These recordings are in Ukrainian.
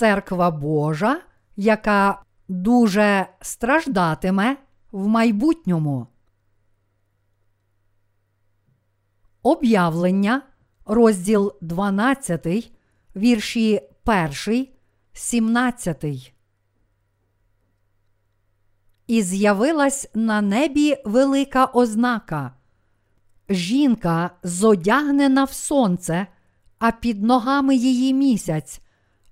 церква Божа, яка дуже страждатиме в майбутньому. Об'явлення, розділ 12, вірші 1, 17. І з'явилась на небі велика ознака. Жінка зодягнена в сонце, а під ногами її місяць,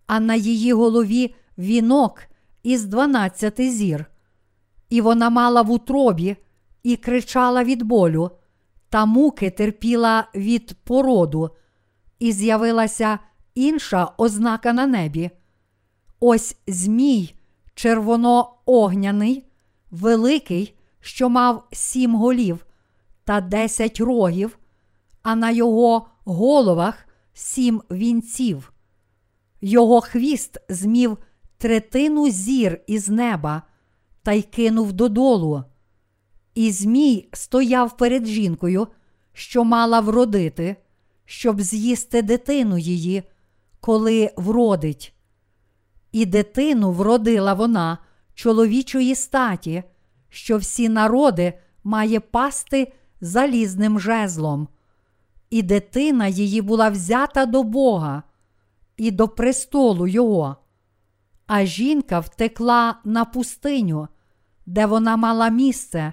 а на її голові вінок із дванадцяти зір. І вона мала в утробі і кричала від болю, та муки терпіла від породу, і з'явилася інша ознака на небі. Ось Змій, червоно-огняний, великий, що мав сім голів та десять рогів, а на його головах сім вінців. Його хвіст змів третину зір із неба та й кинув додолу. І Змій стояв перед жінкою, що мала вродити, щоб з'їсти дитину її, коли вродить. І дитину вродила вона чоловічої статі, що всі народи має пасти залізним жезлом. І дитина її була взята до Бога і до престолу Його. А жінка втекла на пустиню, де вона мала місце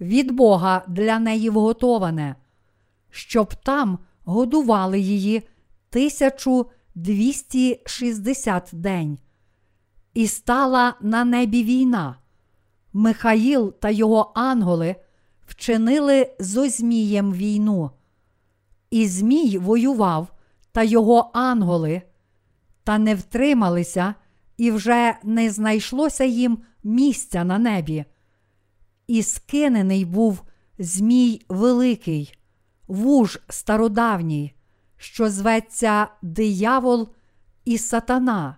від Бога для неї вготоване, щоб там годували її 1260 день. І стала на небі війна. Михаїл та його ангели вчинили зо Змієм війну. І Змій воював та його ангели, та не втрималися, і вже не знайшлося їм місця на небі. І скинений був Змій Великий, вуж стародавній, що зветься диявол і сатана,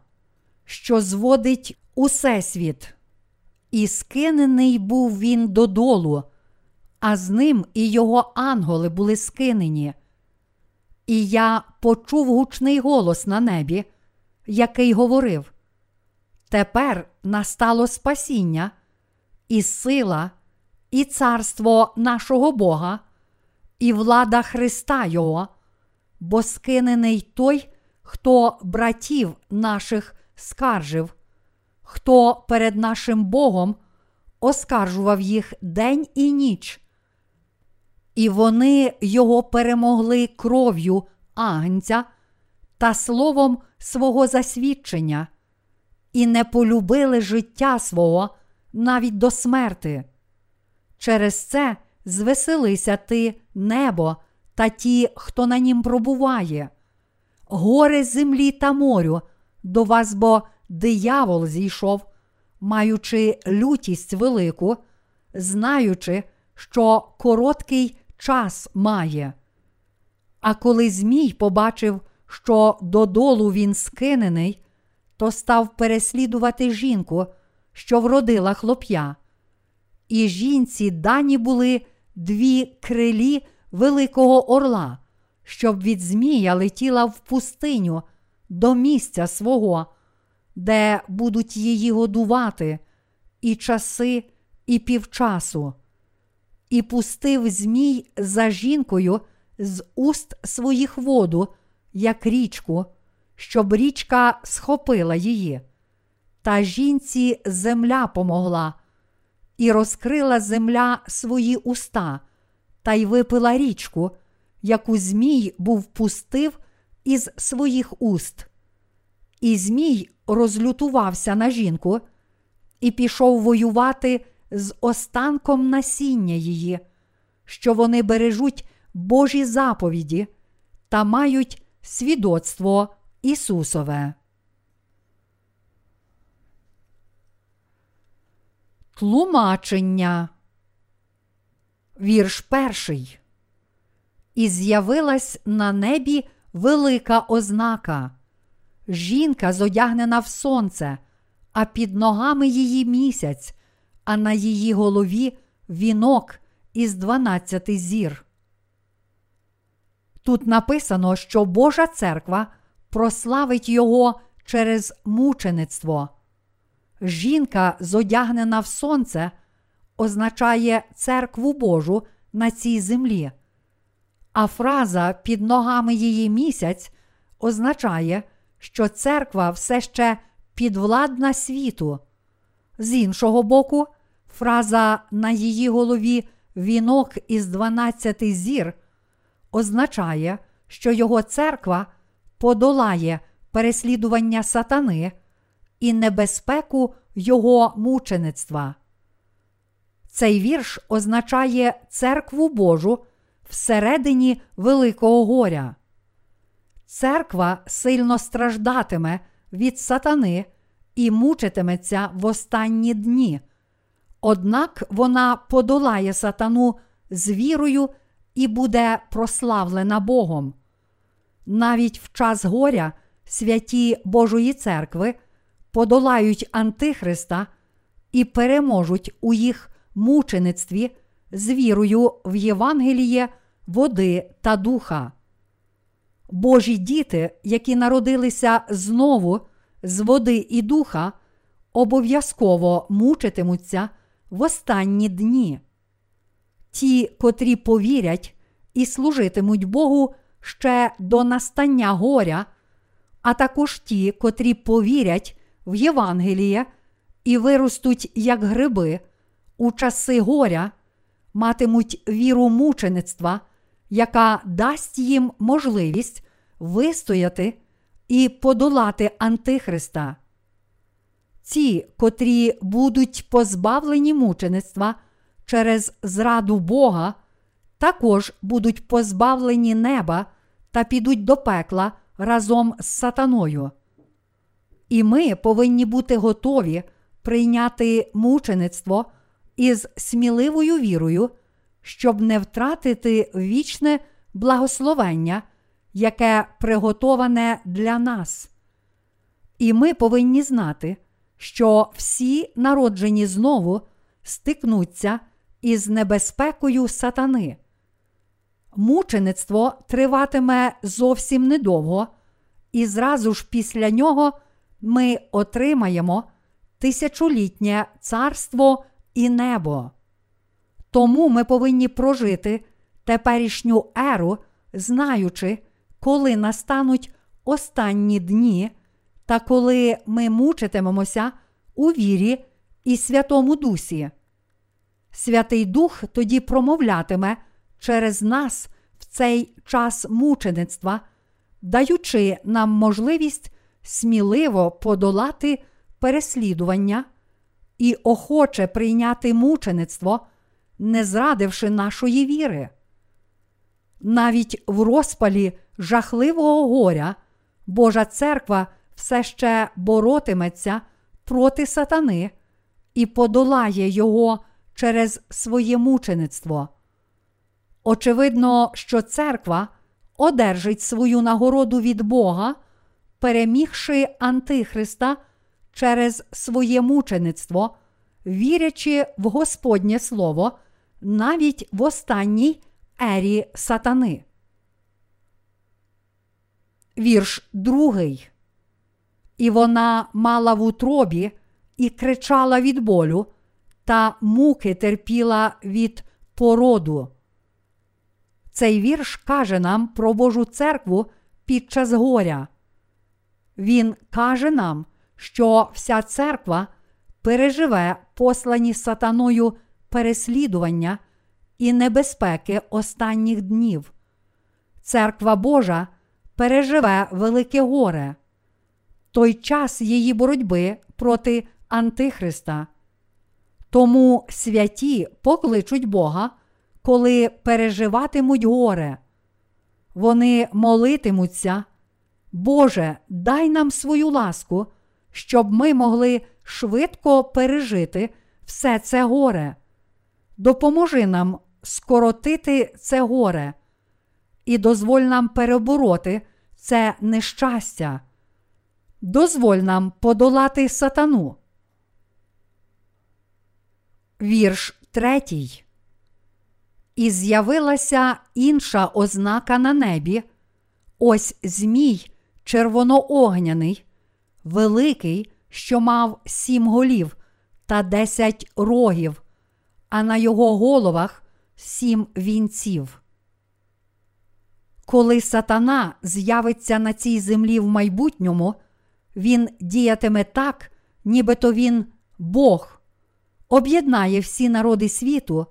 що зводить усе світ. І скинений був він додолу, а з ним і його ангели були скинені. І я почув гучний голос на небі, який говорив: Тепер настало спасіння, і сила, і царство нашого Бога, і влада Христа Його, бо скинений той, хто братів наших скаржив, хто перед нашим Богом оскаржував їх день і ніч. І вони його перемогли кров'ю агнця та словом свого засвідчення, і не полюбили життя свого навіть до смерти. Через це звеселися ти, небо та ті, хто на нім пробуває, гори землі та морю, до вас бо диявол зійшов, маючи лютість велику, знаючи, що короткий час має. А коли Змій побачив, що додолу він скинений, то став переслідувати жінку, що вродила хлоп'я. І жінці дані були дві крилі великого орла, щоб від Змія летіла в пустиню до місця свого, де будуть її годувати, і часи, і півчасу. І пустив Змій за жінкою з уст своїх воду, як річку, щоб річка схопила її. Та жінці земля помогла, і розкрила земля свої уста, та й випила річку, яку Змій був пустив із своїх уст. І Змій розлютувався на жінку і пішов воювати з останком насіння її, що вони бережуть Божі заповіді та мають свідоцтво Ісусове. Тлумачення. Вірш перший. І з'явилась на небі велика ознака. Жінка зодягнена в сонце, а під ногами її місяць, а на її голові вінок із дванадцяти зір. Тут написано, що Божа церква прославить його через мучеництво. Жінка, зодягнена в сонце, означає церкву Божу на цій землі, а фраза під ногами її місяць означає, що церква все ще підвладна світу. З іншого боку, фраза на її голові вінок із 12 зір означає, що його церква подолає переслідування сатани і небезпеку його мучеництва. Цей вірш означає церкву Божу всередині Великого горя. Церква сильно страждатиме від сатани і мучитиметься в останні дні. Однак вона подолає сатану з вірою і буде прославлена Богом. Навіть в час горя святі Божої церкви подолають Антихриста і переможуть у їх мучеництві з вірою в Євангеліє, води та духа. Божі діти, які народилися знову з води і духа, обов'язково мучитимуться в останні дні. Ті, котрі повірять і служитимуть Богу ще до настання горя, а також ті, котрі повірять в Євангеліє і виростуть як гриби у часи горя, матимуть віру мучеництва, яка дасть їм можливість вистояти і подолати Антихриста. Ті, котрі будуть позбавлені мучеництва через зраду Бога, також будуть позбавлені неба та підуть до пекла разом з сатаною. І ми повинні бути готові прийняти мучеництво із сміливою вірою, щоб не втратити вічне благословення, яке приготоване для нас. І ми повинні знати, що всі народжені знову стикнуться із небезпекою сатани. Мучеництво триватиме зовсім недовго, і зразу ж після нього ми отримаємо тисячолітнє царство і небо. Тому ми повинні прожити теперішню еру, знаючи, коли настануть останні дні, та коли ми мучитимемося у вірі і Святому Дусі. Святий Дух тоді промовлятиме через нас в цей час мучеництва, даючи нам можливість сміливо подолати переслідування і охоче прийняти мучеництво, не зрадивши нашої віри. Навіть в розпалі жахливого горя Божа церква все ще боротиметься проти сатани і подолає його через своє мучеництво. Очевидно, що церква одержить свою нагороду від Бога, перемігши Антихриста через своє мучеництво, вірячи в Господнє Слово навіть в останній ері сатани. Вірш другий. І вона мала в утробі і кричала від болю, та муки терпіла від породу. Цей вірш каже нам про Божу церкву під час горя. Він каже нам, що вся церква переживе послані сатаною переслідування і небезпеки останніх днів. Церква Божа переживе велике горе, той час її боротьби проти Антихриста. Тому святі покличуть Бога, коли переживатимуть горе. Вони молитимуться, Боже, дай нам свою ласку, щоб ми могли швидко пережити все це горе. Допоможи нам скоротити це горе і дозволь нам перебороти це нещастя. Дозволь нам подолати сатану. Вірш третій. І з'явилася інша ознака на небі. Ось Змій червоноогняний, великий, що мав сім голів та десять рогів, а на його головах сім вінців. Коли сатана з'явиться на цій землі в майбутньому, він діятиме так, нібито він Бог, об'єднає всі народи світу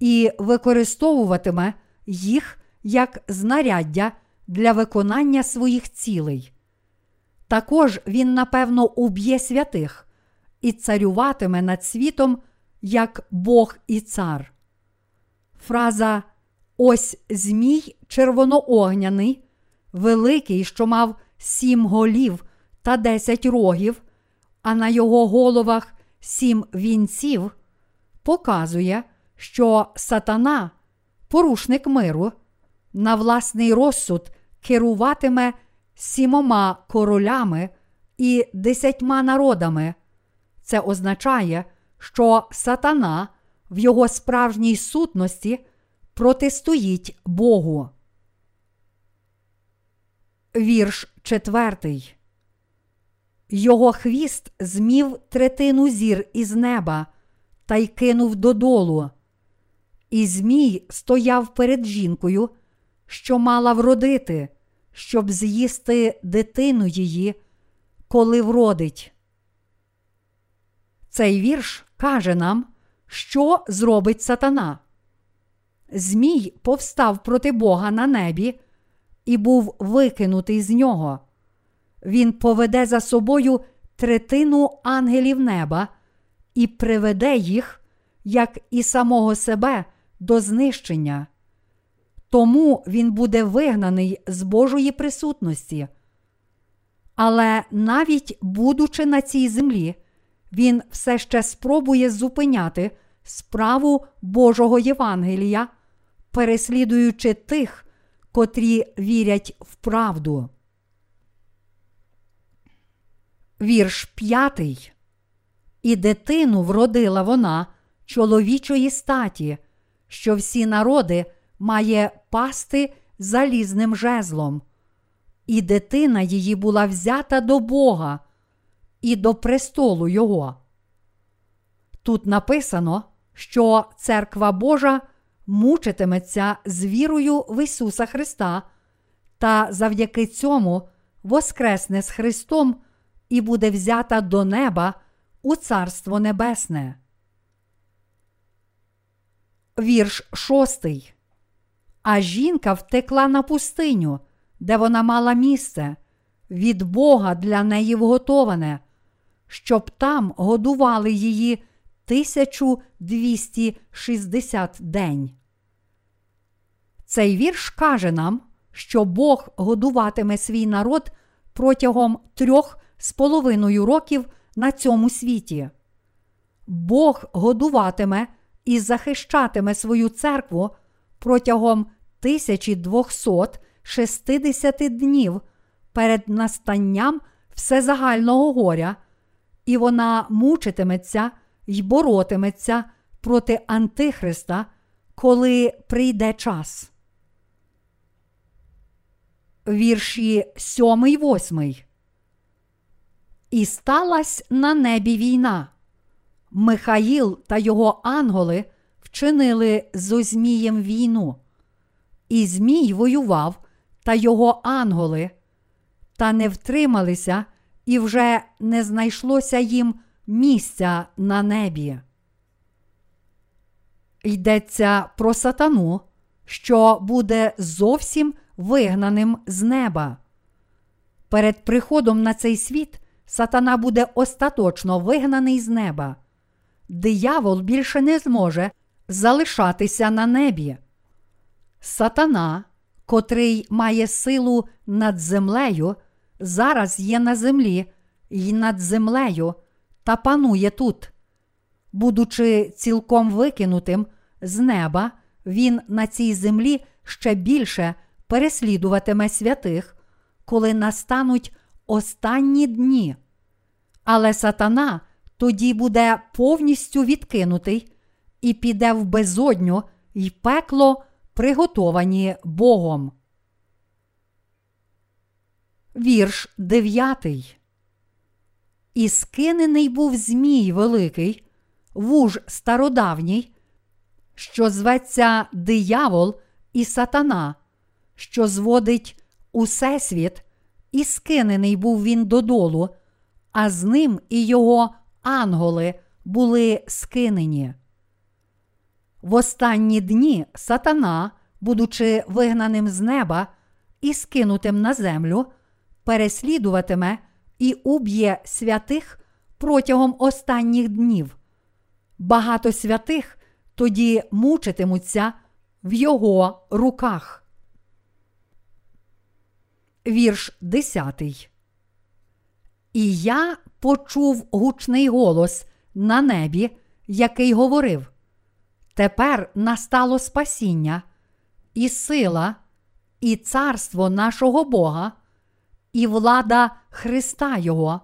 і використовуватиме їх як знаряддя для виконання своїх цілей. Також він, напевно, уб'є святих і царюватиме над світом як Бог і цар. Фраза Ось Змій червоноогняний, великий, що мав сім голів та десять рогів, а на його головах сім вінців, показує, що сатана, порушник миру, на власний розсуд керуватиме сімома королями і десятьма народами. Це означає, що сатана в його справжній сутності протистоїть Богу. Вірш четвертий. Його хвіст змів третину зір із неба та й кинув додолу. І Змій стояв перед жінкою, що мала вродити, щоб з'їсти дитину її, коли вродить. Цей вірш каже нам, що зробить сатана. Змій повстав проти Бога на небі і був викинутий з нього. Він поведе за собою третину ангелів неба і приведе їх, як і самого себе, до знищення. Тому він буде вигнаний з Божої присутності. Але навіть будучи на цій землі, він все ще спробує зупиняти справу Божого Євангелія, переслідуючи тих, котрі вірять в правду. Вірш п'ятий. І дитину вродила вона чоловічої статі, що всі народи має пасти залізним жезлом. І дитина її була взята до Бога і до престолу Його. Тут написано, що церква Божа мучитиметься з вірою в Ісуса Христа та завдяки цьому воскресне з Христом і буде взята до неба у Царство Небесне. Вірш шостий. А жінка втекла на пустиню, де вона мала місце, від Бога для неї вготоване, щоб там годували її 1260 день. Цей вірш каже нам, що Бог годуватиме свій народ протягом трьох з половиною років на цьому світі. Бог годуватиме і захищатиме свою церкву протягом 1260 днів перед настанням всезагального горя, і вона мучитиметься й боротиметься проти Антихриста, коли прийде час. Вірші 7 й 8. І сталась на небі війна. Михаїл та його анголи вчинили з Змієм війну. І Змій воював та його анголи, та не втрималися, і вже не знайшлося їм місця на небі. Йдеться про сатану, що буде зовсім вигнаним з неба. Перед приходом на цей світ сатана буде остаточно вигнаний з неба. Диявол більше не зможе залишатися на небі. Сатана, котрий має силу над землею, зараз є на землі і над землею та панує тут. Будучи цілком викинутим з неба, він на цій землі ще більше переслідуватиме святих, коли настануть останні дні. Але сатана тоді буде повністю відкинутий і піде в безодню й пекло, приготовані Богом. Вірш дев'ятий. І скинений був Змій Великий, вуж стародавній, що зветься диявол і сатана, що зводить усесвіт, і скинений був він додолу, а з ним і його анголи були скинені. В останні дні сатана, будучи вигнаним з неба і скинутим на землю, переслідуватиме і уб'є святих протягом останніх днів. Багато святих тоді мучитимуться в його руках. Вірш 10. І я почув гучний голос на небі, який говорив: Тепер настало спасіння, і сила, і царство нашого Бога, і влада Христа Його,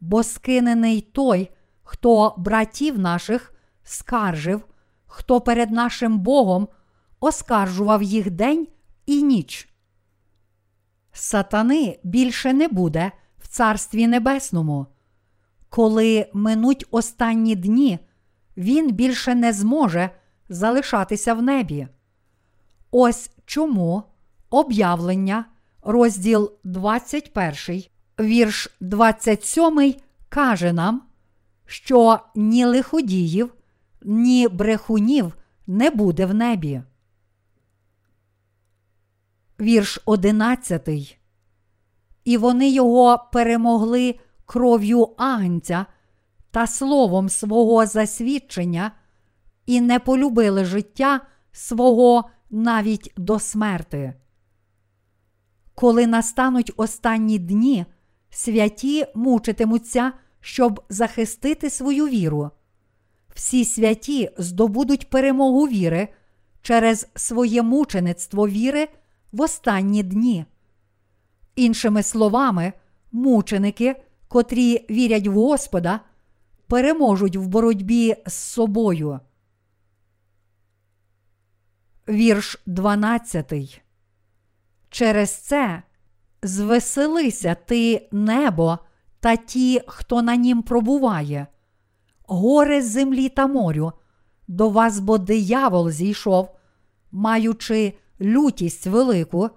бо скинений той, хто братів наших скаржив, хто перед нашим Богом оскаржував їх день і ніч. Сатани більше не буде в Царстві Небесному. Коли минуть останні дні, він більше не зможе залишатися в небі. Ось чому об'явлення, розділ 21, вірш 27 каже нам, що ні лиходіїв, ні брехунів не буде в небі. Вірш 11. І вони його перемогли кров'ю агнця та словом свого засвідчення, і не полюбили життя свого навіть до смерти. Коли настануть останні дні, святі мучитимуться, щоб захистити свою віру. Всі святі здобудуть перемогу віри через своє мучеництво віри в останні дні. Іншими словами, мученики, котрі вірять в Господа, переможуть в боротьбі з собою. Вірш 12. Через це звеселися ти небо та ті, хто на нім пробуває, горе землі та морю, до вас бо диявол зійшов, маючи лютість велику,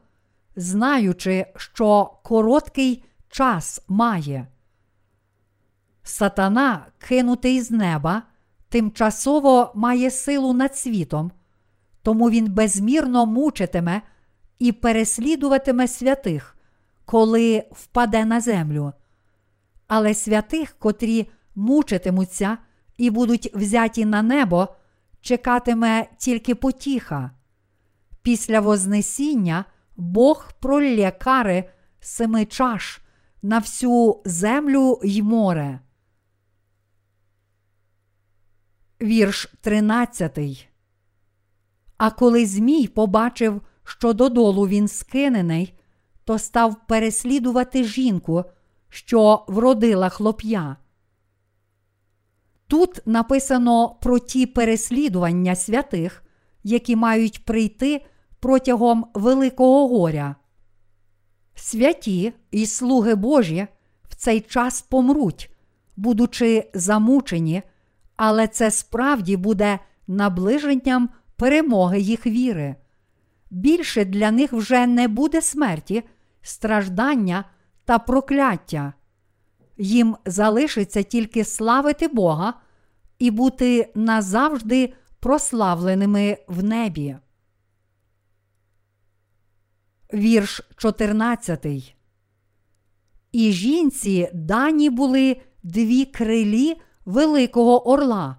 знаючи, що короткий час має. Сатана, кинутий з неба, тимчасово має силу над світом, тому він безмірно мучитиме і переслідуватиме святих, коли впаде на землю. Але святих, котрі мучитимуться і будуть взяті на небо, чекатиме тільки потіха. Після Вознесіння Бог пролє кари семи чаш на всю землю й море. Вірш 13. А коли Змій побачив, що додолу він скинений, то став переслідувати жінку, що вродила хлоп'я. Тут написано про ті переслідування святих, які мають прийти протягом Великого горя. Святі і слуги Божі в цей час помруть, будучи замучені, але це справді буде наближенням перемоги їх віри. Більше для них вже не буде смерті, страждання та прокляття. Їм залишиться тільки славити Бога і бути назавжди прославленими в небі. Вірш 14. І жінці дані були дві крилі Великого Орла,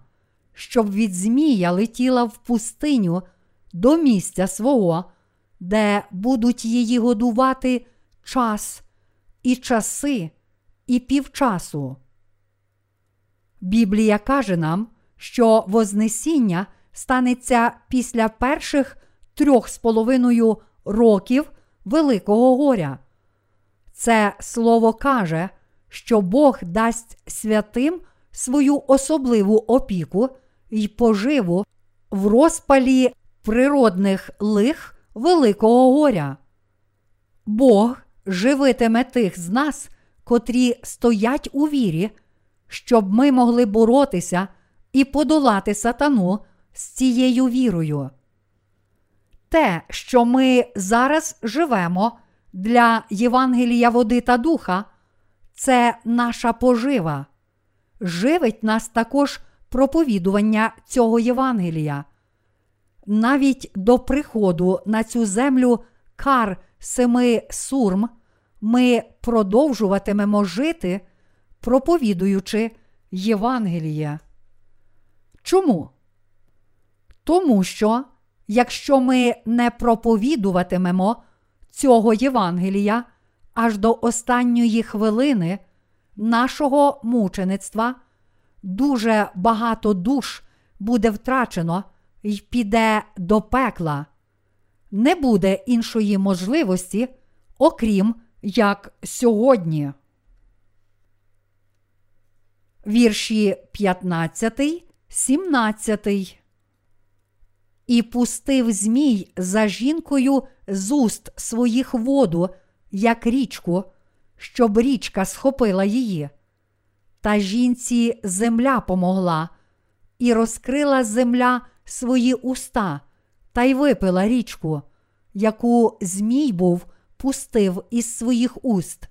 щоб від Змія летіла в пустиню до місця свого, де будуть її годувати час і часи, і півчасу. Біблія каже нам, що Вознесіння станеться після перших трьох з половиною років Великого горя. Це слово каже, що Бог дасть святим свою особливу опіку й поживу в розпалі природних лих Великого горя. Бог живитиме тих з нас, котрі стоять у вірі щоб ми могли боротися і подолати сатану з цією вірою. Те, що ми зараз живемо для Євангелія води та духа, це наша пожива. Живить нас також проповідування цього Євангелія. Навіть до приходу на цю землю кар семи сурм ми продовжуватимемо жити, проповідуючи Євангеліє. Чому? Тому що, якщо ми не проповідуватимемо цього Євангелія аж до останньої хвилини нашого мучеництва, дуже багато душ буде втрачено і піде до пекла. Не буде іншої можливості, окрім як сьогодні. Вірші 15, 17. І пустив Змій за жінкою з уст своїх воду, як річку, щоб річка схопила її. Та жінці земля помогла, і розкрила земля свої уста та й випила річку, яку Змій був пустив із своїх уст.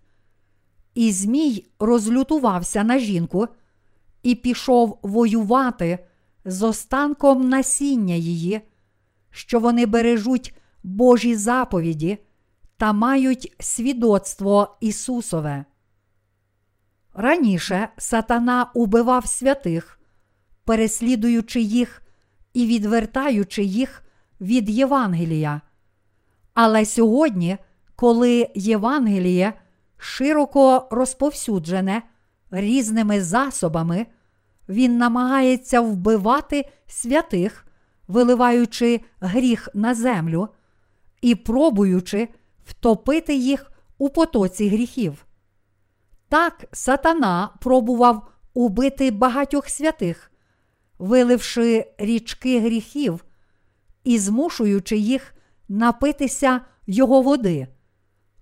І Змій розлютувався на жінку і пішов воювати з останком насіння її, що вони бережуть Божі заповіді та мають свідоцтво Ісусове. Раніше сатана убивав святих, переслідуючи їх і відвертаючи їх від Євангелія. Але сьогодні, коли Євангеліє широко розповсюджене різними засобами, він намагається вбивати святих, виливаючи гріх на землю і пробуючи втопити їх у потоці гріхів. Так сатана пробував убити багатьох святих, виливши річки гріхів і змушуючи їх напитися його води.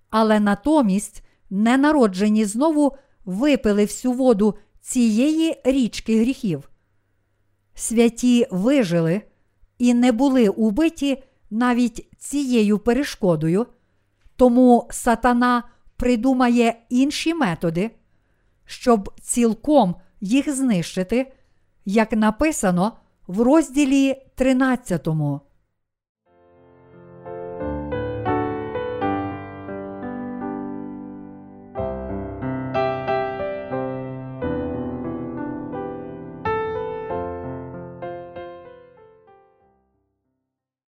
Але натомість ненароджені знову випили всю воду цієї річки гріхів. Святі вижили і не були убиті навіть цією перешкодою, тому сатана придумає інші методи, щоб цілком їх знищити, як написано в розділі 13.